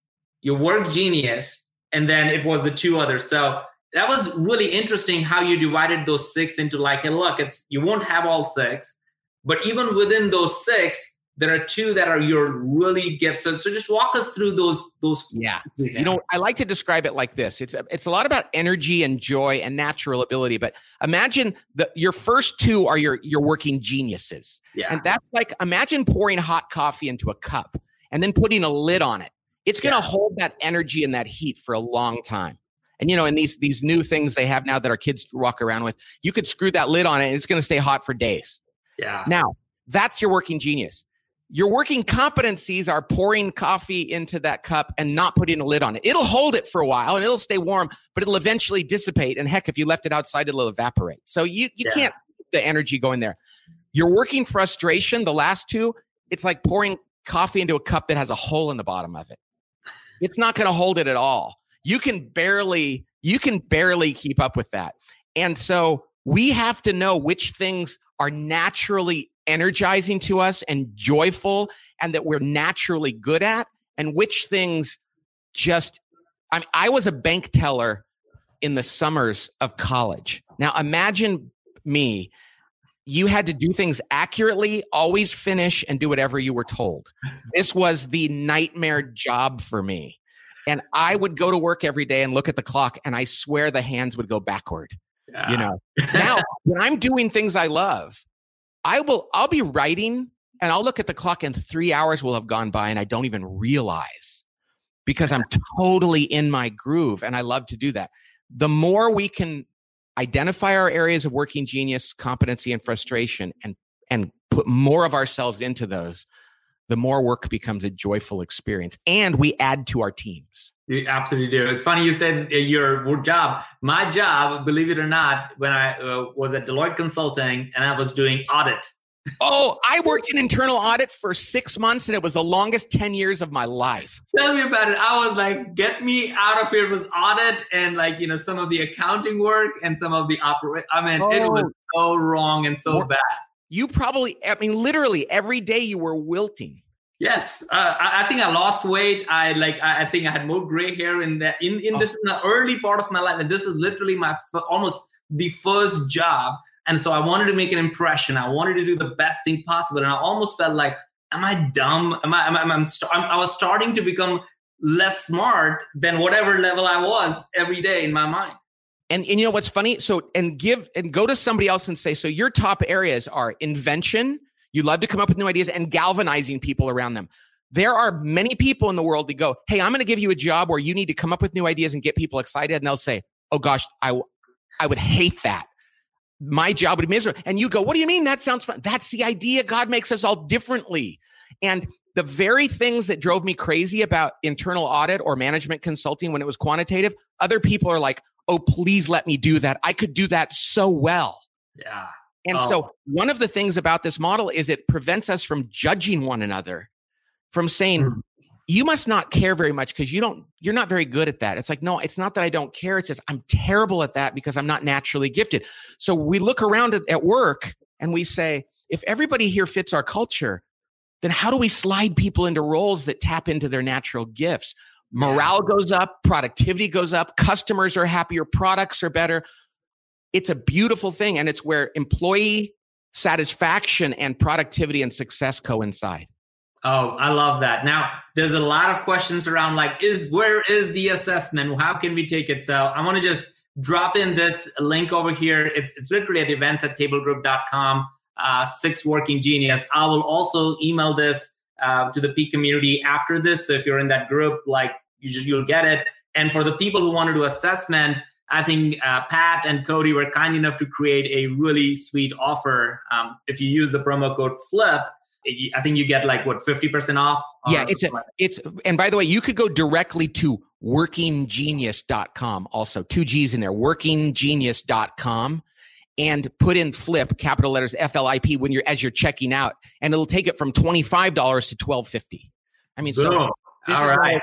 your work genius and then it was the two others. So that was really interesting how you divided those six into like hey look it's you won't have all six but even within those six there are two that are your really gifts. So, so just walk us through those those. Yeah, you know, I like to describe it like this. It's a, it's a lot about energy and joy and natural ability. But imagine the your first two are your your working geniuses. Yeah, and that's like imagine pouring hot coffee into a cup and then putting a lid on it. It's going to yeah. hold that energy and that heat for a long time. And you know, in these these new things they have now that our kids walk around with, you could screw that lid on it and it's going to stay hot for days. Yeah. Now, that's your working genius. Your working competencies are pouring coffee into that cup and not putting a lid on it. It'll hold it for a while and it'll stay warm, but it'll eventually dissipate. And heck, if you left it outside, it'll evaporate. So you, you yeah. can't the energy going there. Your working frustration, the last two, it's like pouring coffee into a cup that has a hole in the bottom of it. It's not going to hold it at all. You can barely, you can barely keep up with that. And so we have to know which things are naturally energizing to us and joyful and that we're naturally good at and which things just I mean, I was a bank teller in the summers of college. Now imagine me you had to do things accurately, always finish and do whatever you were told. This was the nightmare job for me. And I would go to work every day and look at the clock and I swear the hands would go backward. Yeah. You know. now, [laughs] when I'm doing things I love, I will I'll be writing and I'll look at the clock and 3 hours will have gone by and I don't even realize because I'm [laughs] totally in my groove and I love to do that. The more we can identify our areas of working genius, competency and frustration and and put more of ourselves into those, the more work becomes a joyful experience and we add to our teams. You absolutely do. It's funny you said uh, your job. My job, believe it or not, when I uh, was at Deloitte Consulting and I was doing audit. [laughs] Oh, I worked in internal audit for six months and it was the longest 10 years of my life. Tell me about it. I was like, get me out of here. It was audit and like, you know, some of the accounting work and some of the operate. I mean, oh. it was so wrong and so bad. You probably, I mean, literally every day you were wilting. Yes, uh, I, I, think I lost weight. I like. I, I, think I had more gray hair in that in in this in the early part of my life, and this is literally my f- almost the first job. And so I wanted to make an impression. I wanted to do the best thing possible, and I almost felt like, am I dumb? Am I? Am I? am st- I'm, I was starting to become less smart than whatever level I was every day in my mind. And, and you know what's funny? So and give and go to somebody else and say, so your top areas are invention, you love to come up with new ideas and galvanizing people around them. There are many people in the world that go, Hey, I'm going to give you a job where you need to come up with new ideas and get people excited. And they'll say, Oh gosh, I, I would hate that. My job would be miserable. And you go, What do you mean? That sounds fun. That's the idea. God makes us all differently. And the very things that drove me crazy about internal audit or management consulting when it was quantitative, other people are like, Oh, please let me do that. I could do that so well. Yeah. And oh. so, one of the things about this model is it prevents us from judging one another, from saying, mm. you must not care very much because you don't, you're not very good at that. It's like, no, it's not that I don't care. It's just I'm terrible at that because I'm not naturally gifted. So, we look around at, at work and we say, if everybody here fits our culture, then how do we slide people into roles that tap into their natural gifts? Morale goes up, productivity goes up, customers are happier, products are better it's a beautiful thing. And it's where employee satisfaction and productivity and success coincide. Oh, I love that. Now, there's a lot of questions around like, is where is the assessment? How can we take it? So I want to just drop in this link over here. It's, it's literally at events at tablegroup.com, uh, six working genius. I will also email this uh, to the peak community after this. So if you're in that group, like you just, you'll get it. And for the people who want to do assessment, I think uh, Pat and Cody were kind enough to create a really sweet offer. Um, if you use the promo code FLIP, I think you get like what fifty percent off. Yeah, it's a, it's and by the way, you could go directly to workinggenius.com. Also, two G's in there, workinggenius.com, and put in flip capital letters F L I P when you're as you're checking out, and it'll take it from twenty five dollars to twelve fifty. I mean, so Boom. this All is right.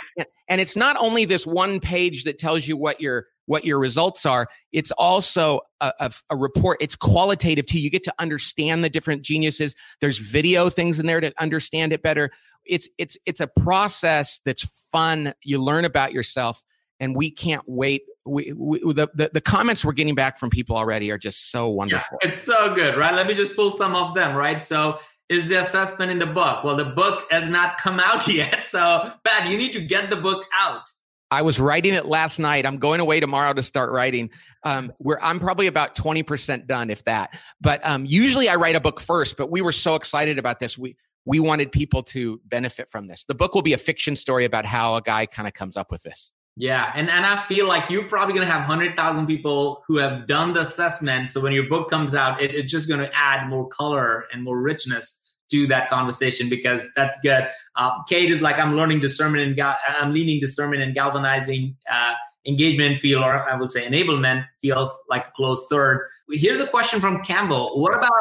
and it's not only this one page that tells you what your what your results are. It's also a, a, a, report. It's qualitative too. You get to understand the different geniuses. There's video things in there to understand it better. It's it's it's a process that's fun. You learn about yourself, and we can't wait. We, we the, the, the comments we're getting back from people already are just so wonderful. Yeah, it's so good, right? Let me just pull some of them, right? So is the assessment in the book? Well, the book has not come out [laughs] yet. So, Pat, you need to get the book out. I was writing it last night. I'm going away tomorrow to start writing. Um, where I'm probably about 20% done, if that. But um, usually I write a book first. But we were so excited about this. We we wanted people to benefit from this. The book will be a fiction story about how a guy kind of comes up with this. Yeah, and and I feel like you're probably gonna have hundred thousand people who have done the assessment. So when your book comes out, it, it's just gonna add more color and more richness to that conversation because that's good. Uh, Kate is like, I'm learning discernment and ga- I'm leaning discernment and galvanizing uh, engagement feel, or I would say enablement feels like a close third. Here's a question from Campbell. What about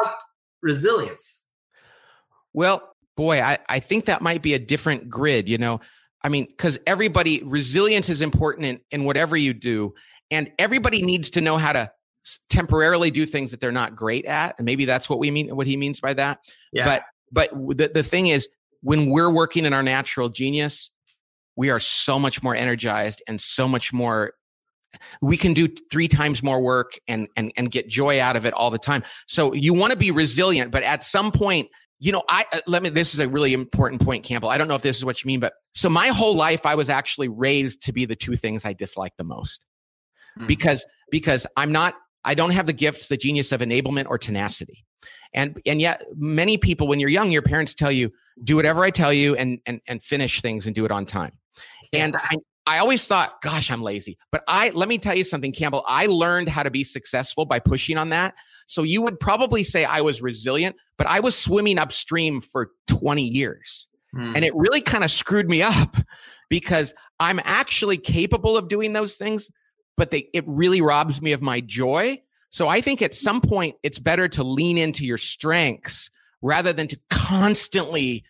resilience? Well, boy, I, I think that might be a different grid, you know. I mean, because everybody, resilience is important in, in whatever you do. And everybody needs to know how to temporarily do things that they're not great at. And maybe that's what we mean, what he means by that. Yeah. But but the, the thing is, when we're working in our natural genius, we are so much more energized and so much more we can do three times more work and and and get joy out of it all the time so you want to be resilient but at some point you know i uh, let me this is a really important point campbell. I don't know if this is what you mean but so my whole life i was actually raised to be the two things i dislike the most. Mm. because because i'm not i don't have the gifts the genius of enablement or tenacity. And and yet many people when you're young your parents tell you do whatever i tell you and and and finish things and do it on time. And i I always thought, gosh, I'm lazy. But I let me tell you something, Campbell. I learned how to be successful by pushing on that. So you would probably say I was resilient, but I was swimming upstream for 20 years. Hmm. And it really kind of screwed me [laughs] up because I'm actually capable of doing those things, but they it really robs me of my joy so I think at some point it's better to lean into your strengths rather than to constantly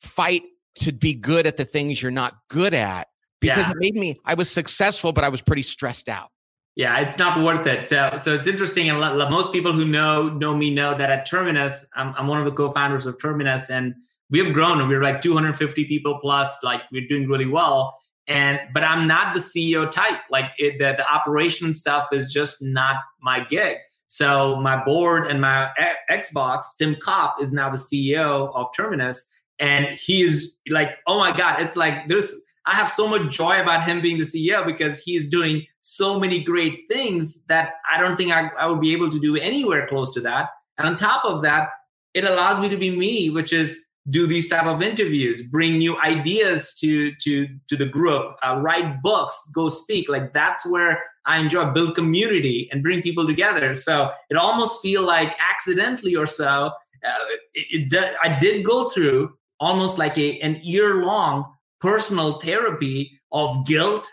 fight to be good at the things you're not good at because yeah. it made me I was successful but I was pretty stressed out. Yeah, it's not worth it. So, so it's interesting, and most people who know know me know that at Terminus, I'm, I'm one of the co-founders of Terminus, and we have grown. and We're like 250 people plus. Like we're doing really well and but i'm not the ceo type like it, the, the operation stuff is just not my gig so my board and my xbox tim kopp is now the ceo of terminus and he's like oh my god it's like there's i have so much joy about him being the ceo because he's doing so many great things that i don't think I, I would be able to do anywhere close to that. And on top of that it allows me to be me which is do these type of interviews bring new ideas to to to the group uh, write books go speak. Like that's where i enjoy build community and bring people together. So it almost feel like accidentally or so uh, it, it, i did go through almost like a an year long personal therapy of guilt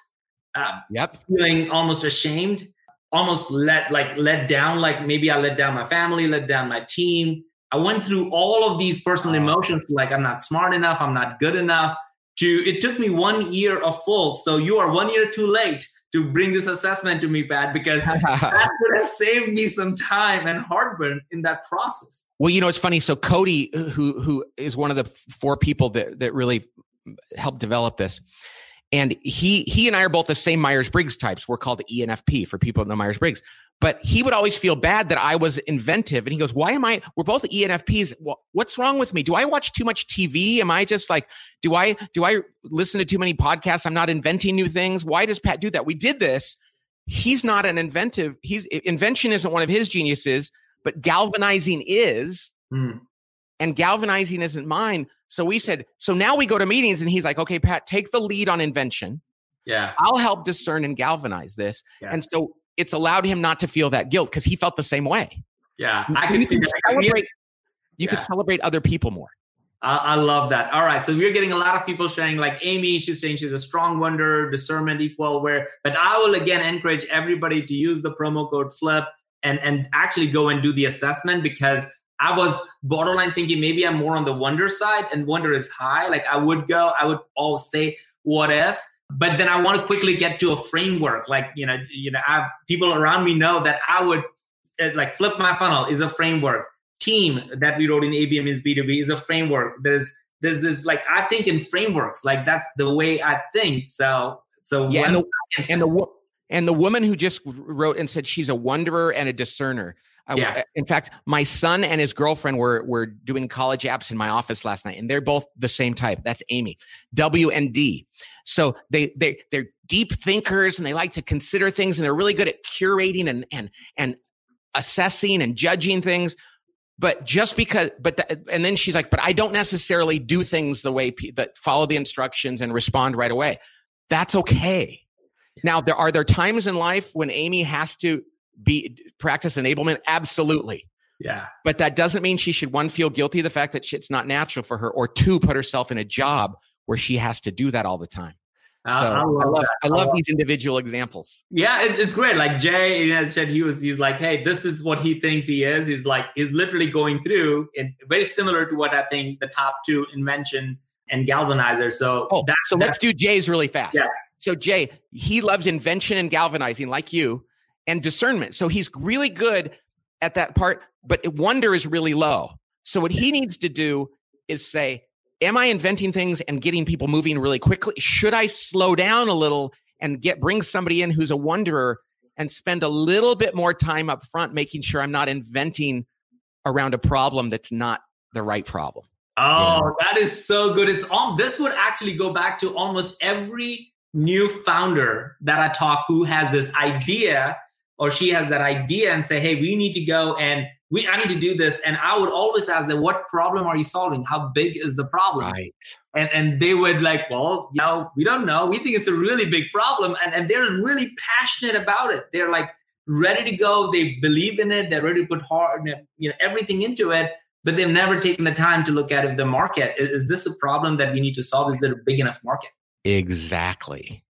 uh, yep feeling almost ashamed almost let like let down like maybe i let down my family let down my team I went through all of these personal emotions like I'm not smart enough, I'm not good enough. To it took me one year of full. So you are one year too late to bring this assessment to me, Pat, because [laughs] that would have saved me some time and heartburn in that process. Well, you know, it's funny. So Cody, who who is one of the four people that that really helped develop this, and he he and I are both the same Myers Briggs types. We're called ENFP for people in the Myers Briggs. But he would always feel bad that I was inventive. And he goes, Why am I? We're both ENFPs. What's wrong with me? Do I watch too much TV? Am I just like, do I do I listen to too many podcasts? I'm not inventing new things. Why does Pat do that? We did this. He's not an inventive, he's invention isn't one of his geniuses, but galvanizing is. Hmm. And galvanizing isn't mine. So we said, so now we go to meetings and he's like, okay, Pat, take the lead on invention. Yeah. I'll help discern and galvanize this. And so it's allowed him not to feel that guilt because he felt the same way. Yeah, I can see Celebrate, you yeah. could celebrate other people more. I, I, love that. All right, so we're getting a lot of people sharing, like Amy, she's saying she's a strong wonder, discernment equal. Where, but I will again encourage everybody to use the promo code FLIP and and actually go and do the assessment because I was borderline thinking maybe I'm more on the wonder side, and wonder is high. Like I would go, I would all say, what if? but then I want to quickly get to a framework. Like you know, you know, I people around me know that I would uh, like flip my funnel is a framework. Team that we wrote in ABM is B2B is a framework. There's there's this like I think in frameworks. Like that's the way I think. So so yeah, and the, and the and the woman who just wrote and said she's a wanderer and a discerner. I, yeah. In fact, my son and his girlfriend were were doing college apps in my office last night, and they're both the same type. That's Amy, W and D. So they they they're deep thinkers, and they like to consider things, and they're really good at curating and and and assessing and judging things. but just because but the, and then she's like but i don't necessarily do things the way pe- that follow the instructions and respond right away that's okay now there are there times in life when amy has to be practice enablement absolutely yeah but that doesn't mean she should one feel guilty of the fact that it's not natural for her or two put herself in a job where she has to do that all the time so I, I love, I love, I love these individual examples. Yeah, it's, it's great. Like Jay has said, he was he's like, hey, this is what he thinks he is. He's like he's literally going through it, very similar to what I think the top two invention and galvanizer. So oh, so let's do Jay's really fast. Yeah. So Jay, he loves invention and galvanizing like you, and discernment. So he's really good at that part, but wonder is really low. So what he needs to do is say, am I inventing things and getting people moving really quickly? Should I slow down a little and get bring somebody in who's a wonderer and spend a little bit more time up front making sure I'm not inventing around a problem that's not the right problem? Oh, you know? that is so good. It's all this would actually go back to almost every new founder that I talk who has this idea or she has that idea and say, hey, we need to go and we I need to do this. And I would always ask them, what problem are you solving? How big is the problem? Right. And and they would like, well, you know, we don't know. We think it's a really big problem. And, and they're really passionate about it. They're like ready to go. They believe in it. They're ready to put hard, you know, everything into it. But they've never taken the time to look at if the market is, is this a problem that we need to solve? Is there a big enough market? Exactly.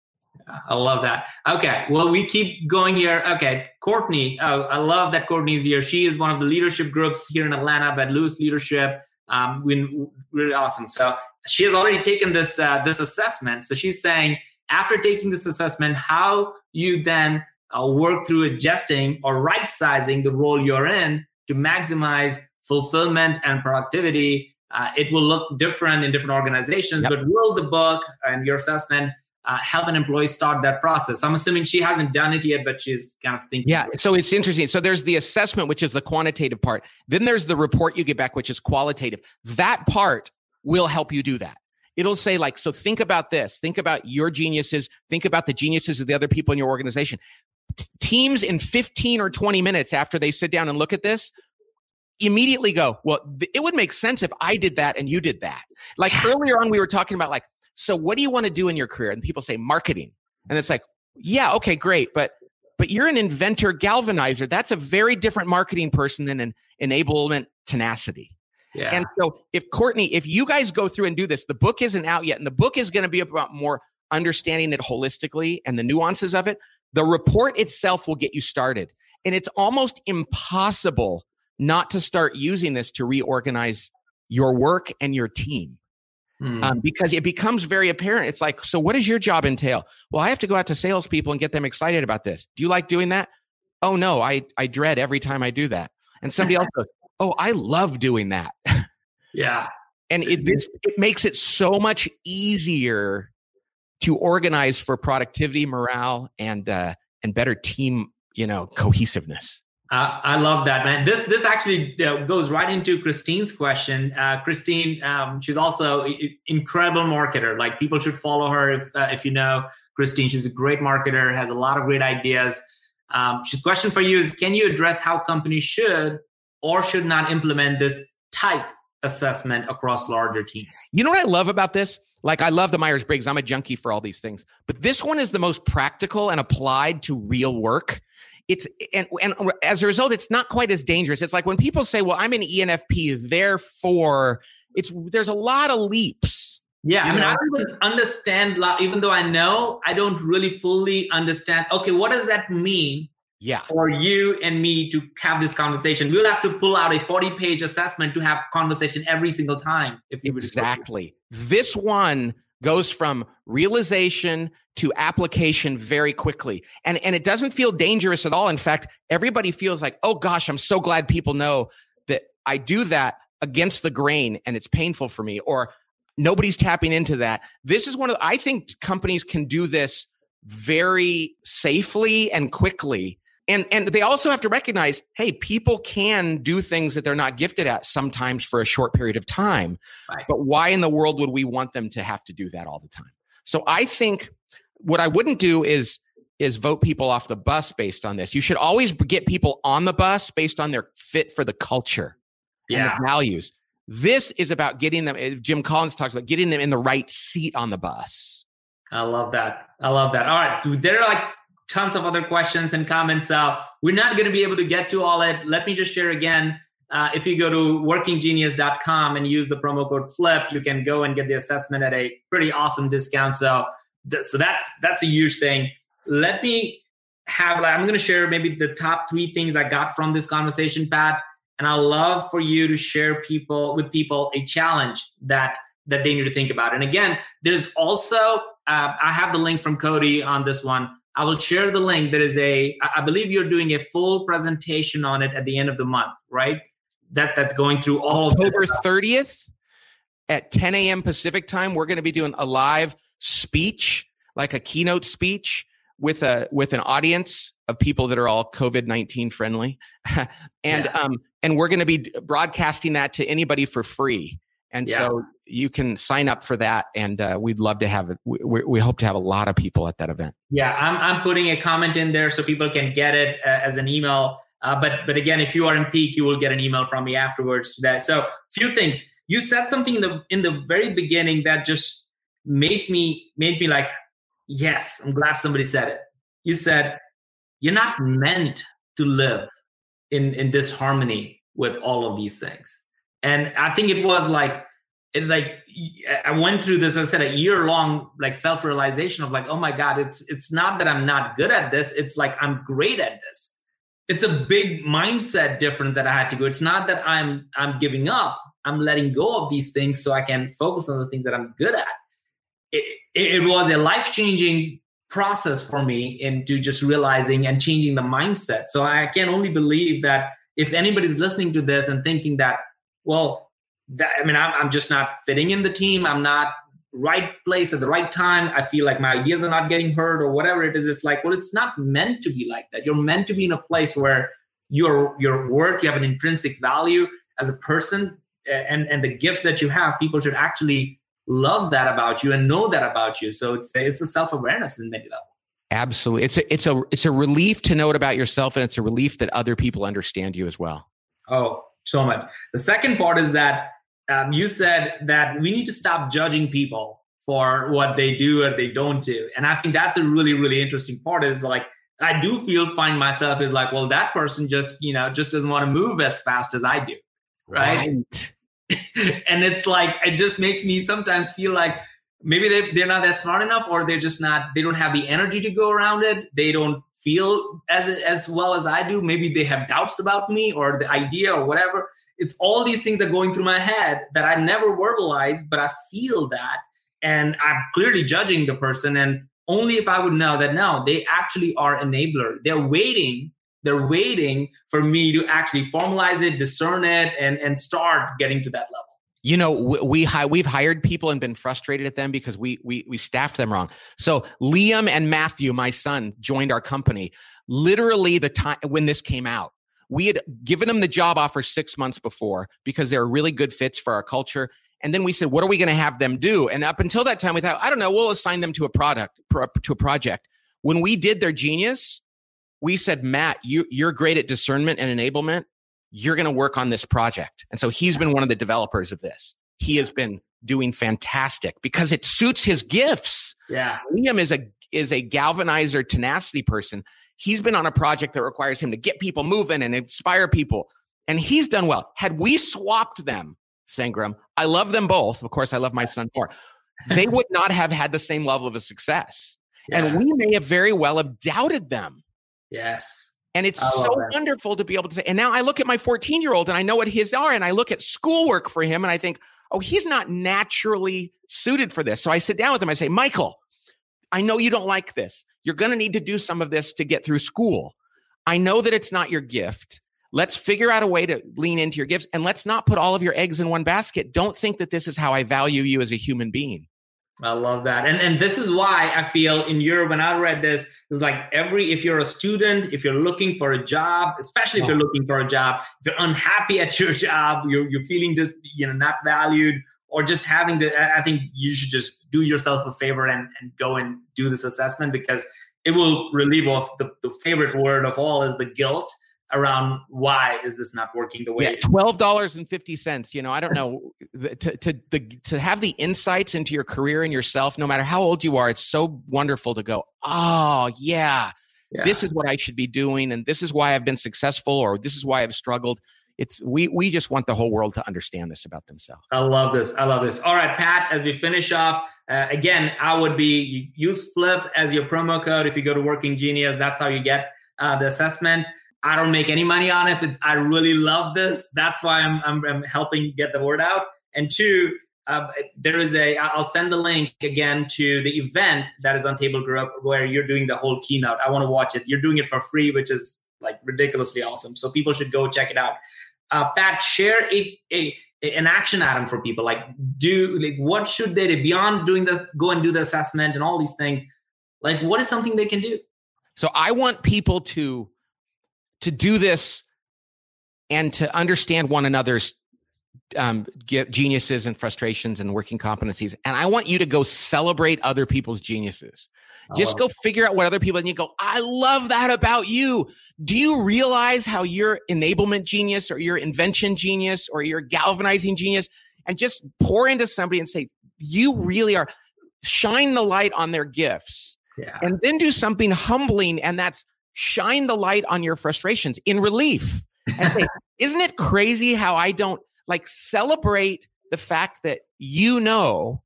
I love that. Okay. Well, we keep going here. Okay. Courtney. Oh, I love that Courtney's here. She is one of the leadership groups here in Atlanta, but Lewis Leadership. Um, been really awesome. So she has already taken this uh, this assessment. So she's saying after taking this assessment, how you then uh, work through adjusting or right sizing the role you're in to maximize fulfillment and productivity. Uh, it will look different in different organizations, yep. but will the book and your assessment uh, help an employee start that process. So I'm assuming she hasn't done it yet, but she's kind of thinking. Yeah. So it's interesting. So there's the assessment, which is the quantitative part. Then there's the report you get back, which is qualitative. That part will help you do that. It'll say, like, so think about this. Think about your geniuses. Think about the geniuses of the other people in your organization. T- teams in 15 or 20 minutes after they sit down and look at this immediately go, well, th- it would make sense if I did that and you did that. Like earlier on, we were talking about like, so what do you want to do in your career? And people say marketing. And it's like, yeah, okay, great. But but you're an inventor galvanizer. That's a very different marketing person than an enablement tenacity. Yeah. And so if Courtney, if you guys go through and do this, the book isn't out yet, and the book is going to be about more understanding it holistically and the nuances of it. The report itself will get you started. And it's almost impossible not to start using this to reorganize your work and your team mm. um, because it becomes very apparent. It's like, so what does your job entail? Well, I have to go out to salespeople and get them excited about this. Do you like doing that? Oh no, I I dread every time I do that. And somebody else [laughs] goes, oh, I love doing that. Yeah. [laughs] and it this it makes it so much easier to organize for productivity, morale, and uh, and better team, you know, cohesiveness. Uh, I love that, man. This this actually uh, goes right into Christine's question. Uh, Christine, um, she's also incredible marketer. Like people should follow her if uh, if you know Christine. She's a great marketer, has a lot of great ideas. Um, she's question for you is: Can you address how companies should or should not implement this type assessment across larger teams? You know what I love about this? Like I love the Myers Briggs. I'm a junkie for all these things, but this one is the most practical and applied to real work it's and, and as a result, it's not quite as dangerous. It's like when people say, "Well, I'm an ENFP, therefore," it's there's a lot of leaps. Yeah, I mean, know? I don't even understand. Even though I know, I don't really fully understand. Okay, what does that mean? Yeah, for you and me to have this conversation, we'll have to pull out a 40 page assessment to have conversation every single time. If you exactly this one goes from realization to application very quickly. And, and it doesn't feel dangerous at all. In fact, everybody feels like, oh gosh, I'm so glad people know that I do that against the grain and it's painful for me, or nobody's tapping into that. This is one of, I think companies can do this very safely and quickly and and they also have to recognize hey people can do things that they're not gifted at sometimes for a short period of time right. but why in the world would we want them to have to do that all the time so i think what i wouldn't do is is vote people off the bus based on this you should always get people on the bus based on their fit for the culture yeah. and the values. This is about getting them. Jim Collins talks about getting them in the right seat on the bus. I love that. I love that. All right. So there are like tons of other questions and comments. Uh, we're not going to be able to get to all it. Let me just share again. Uh, if you go to workinggenius.com and use the promo code flip, you can go and get the assessment at a pretty awesome discount. So, th- so that's that's a huge thing. Let me have. Like, I'm going to share maybe the top three things I got from this conversation, Pat. And I love for you to share people with people a challenge that that they need to think about. And again, there's also uh, I have the link from Cody on this one. I will share the link. There is a, I believe you're doing a full presentation on it at the end of the month, right? That that's going through all of this October 30th at 10 a.m. Pacific time, we're going to be doing a live speech, like a keynote speech with a with an audience of people that are all COVID 19 friendly. [laughs] and Yeah. um and we're going to be broadcasting that to anybody for free. And Yeah. so you can sign up for that and uh, we'd love to have it. We, we, hope to have a lot of people at that event. Yeah, I'm I'm putting a comment in there so people can get it uh, as an email. Uh, but but again, if you are in peak, you will get an email from me afterwards. That. So few things. You said something in the in the very beginning that just made me made me like, yes, I'm glad somebody said it. You said you're not meant to live in in disharmony with all of these things. And I think it was like it's like I went through this. I said a year long like self realization of like, oh my god, it's it's not that I'm not good at this. It's like I'm great at this. It's a big mindset different that I had to go. It's not that I'm I'm giving up. I'm letting go of these things so I can focus on the things that I'm good at. It, it, was a life changing process for me into just realizing and changing the mindset. So I can only believe that if anybody's listening to this and thinking that, well, that, I mean, I'm, I'm just not fitting in the team. I'm not right place at the right time. I feel like my ideas are not getting heard or whatever it is. It's like, well, it's not meant to be like that. You're meant to be in a place where your your worth, you have an intrinsic value as a person, and and the gifts that you have, people should actually love that about you and know that about you. So it's it's a self awareness in many levels. Absolutely. It's a it's a it's a relief to know it about yourself and it's a relief that other people understand you as well. Oh, so much. The second part is that um, you said that we need to stop judging people for what they do or they don't do. And I think that's a really, really interesting part is like, I do feel find myself is like, well, that person just, you know, just doesn't want to move as fast as I do. Right. Right. [laughs] and it's like, it just makes me sometimes feel like maybe they, they're not that smart enough or they're just not, they don't have the energy to go around it. They don't feel as as well as I do. Maybe they have doubts about me or the idea or whatever. It's all these things that are going through my head that I never verbalize, but I feel that, and I'm clearly judging the person. And only if I would know that no, they actually are enabler. They're waiting. They're waiting for me to actually formalize it, discern it, and and start getting to that level. You know, we, we we've hired people and been frustrated at them because we we we staffed them wrong. So Liam and Matthew, my son, joined our company literally the time when this came out. We had given them the job offer six months before because they're really good fits for our culture. And then we said, what are we going to have them do? And up until that time, we thought, I don't know, we'll assign them to a product, to a project. When we did their genius, we said, Matt, you, you're great at discernment and enablement. You're going to work on this project. And so he's been one of the developers of this. He has been doing fantastic because it suits his gifts. Yeah. Liam is a is a galvanizer tenacity person. He's been on a project that requires him to get people moving and inspire people. And he's done well. Had we swapped them, Sangram, I love them both. Of course, I love my son more. They would not have had the same level of a success. Yeah. And we may have very well have doubted them. yes. And it's so that. wonderful to be able to say. And now I look at my 14 year old and I know what his are. And I look at schoolwork for him and I think, oh, he's not naturally suited for this. So I sit down with him. I say, Michael, I know you don't like this. You're going to need to do some of this to get through school. I know that it's not your gift. Let's figure out a way to lean into your gifts and let's not put all of your eggs in one basket. Don't think that this is how I value you as a human being. I love that. And and this is why I feel in Europe when I read this, it's like every if you're a student, if you're looking for a job, especially if you're looking for a job, if you're unhappy at [laughs] your job, you're you're feeling just you know not valued or just having the I I think you should just do yourself a favor and, and go and do this assessment because it will relieve off the, the favorite word of all is the guilt. Around why is this not working the way yeah, twelve dollars and fifty cents. You know, I don't know to to the, to have the insights into your career and yourself, no matter how old you are. It's so wonderful to go, oh yeah, yeah. this is what I should be doing, and this is why I've been successful, or this is why I've struggled. It's we we just want the whole world to understand this about themselves. I love this. I love this. All right, Pat. As we finish off, uh, again, I would be use Flip as your promo code if you go to Working Genius. That's how you get uh, the assessment. I don't make any money on it. I really love this. That's why I'm, I'm, I'm helping get the word out. And two, uh, there is a. I'll send the link again to the event that is on Table Group where you're doing the whole keynote. I want to watch it. You're doing it for free, which is like ridiculously awesome. So people should go check it out. Uh, Pat, share a, a an action item for people. Like, do like what should they do beyond doing this? Go and do the assessment and all these things. Like, what is something they can do? So I want people to to do this and to understand one another's um, geniuses and frustrations and working competencies. And I want you to go celebrate other people's geniuses. Just go figure out what other people and you go, I love that about you. Do you realize how your enablement genius or your invention genius or your galvanizing genius and just pour into somebody and say, you really are shine the light on their gifts yeah. and then do something humbling. And that's shine the light on your frustrations in relief and say, [laughs] isn't it crazy how I don't like celebrate the fact that you know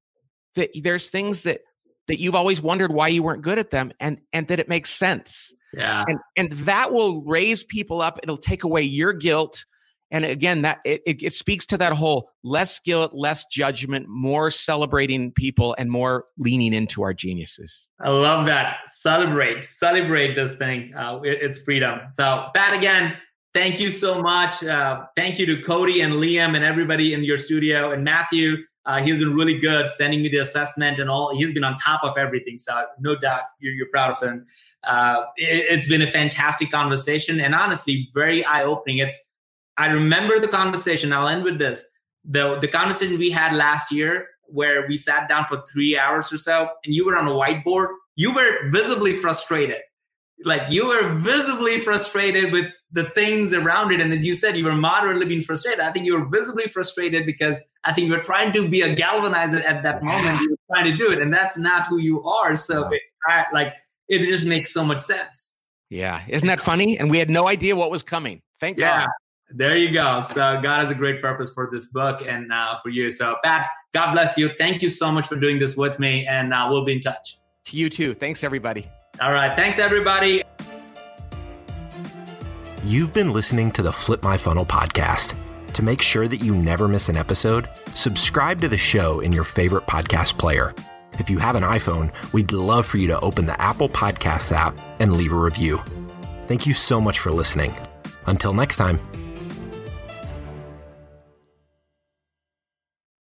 that there's things that that you've always wondered why you weren't good at them and and that it makes sense. Yeah. And and that will raise people up. It'll take away your guilt. And again, that it, it, it speaks to that whole less guilt, less judgment, more celebrating people, and more leaning into our geniuses. I love that. Celebrate, celebrate this thing. Uh, it, it's freedom. So, Pat, again, thank you so much. Uh, thank you to Cody and Liam and everybody in your studio and Matthew. Uh, he's been really good sending me the assessment and all. He's been on top of everything. So no doubt you're, you're proud of him. Uh, it, has been a fantastic conversation and honestly very eye opening. It's I remember the conversation. I'll end with this. The the conversation we had last year where we sat down for three hours or so and you were on a whiteboard. You were visibly frustrated. Like you were visibly frustrated with the things around it. And as you said you were moderately being frustrated. I think you were visibly frustrated because i think you were trying to be a galvanizer at that moment. You were trying to do it and that's not who you are. So it, I, like it just makes so much sense. Yeah. Isn't that funny? And we had no idea what was coming. Thank yeah. god there you go so god has a great purpose for this book and uh, for you so pat god bless you thank you so much for doing this with me and uh, we'll be in touch to you too thanks everybody all right. Thanks, everybody. You've been listening to the Flip My Funnel podcast. To make sure that you never miss an episode, subscribe to the show in your favorite podcast player. If you have an iPhone, we'd love for you to open the Apple Podcasts app and leave a review. Thank you so much for listening. Until next time.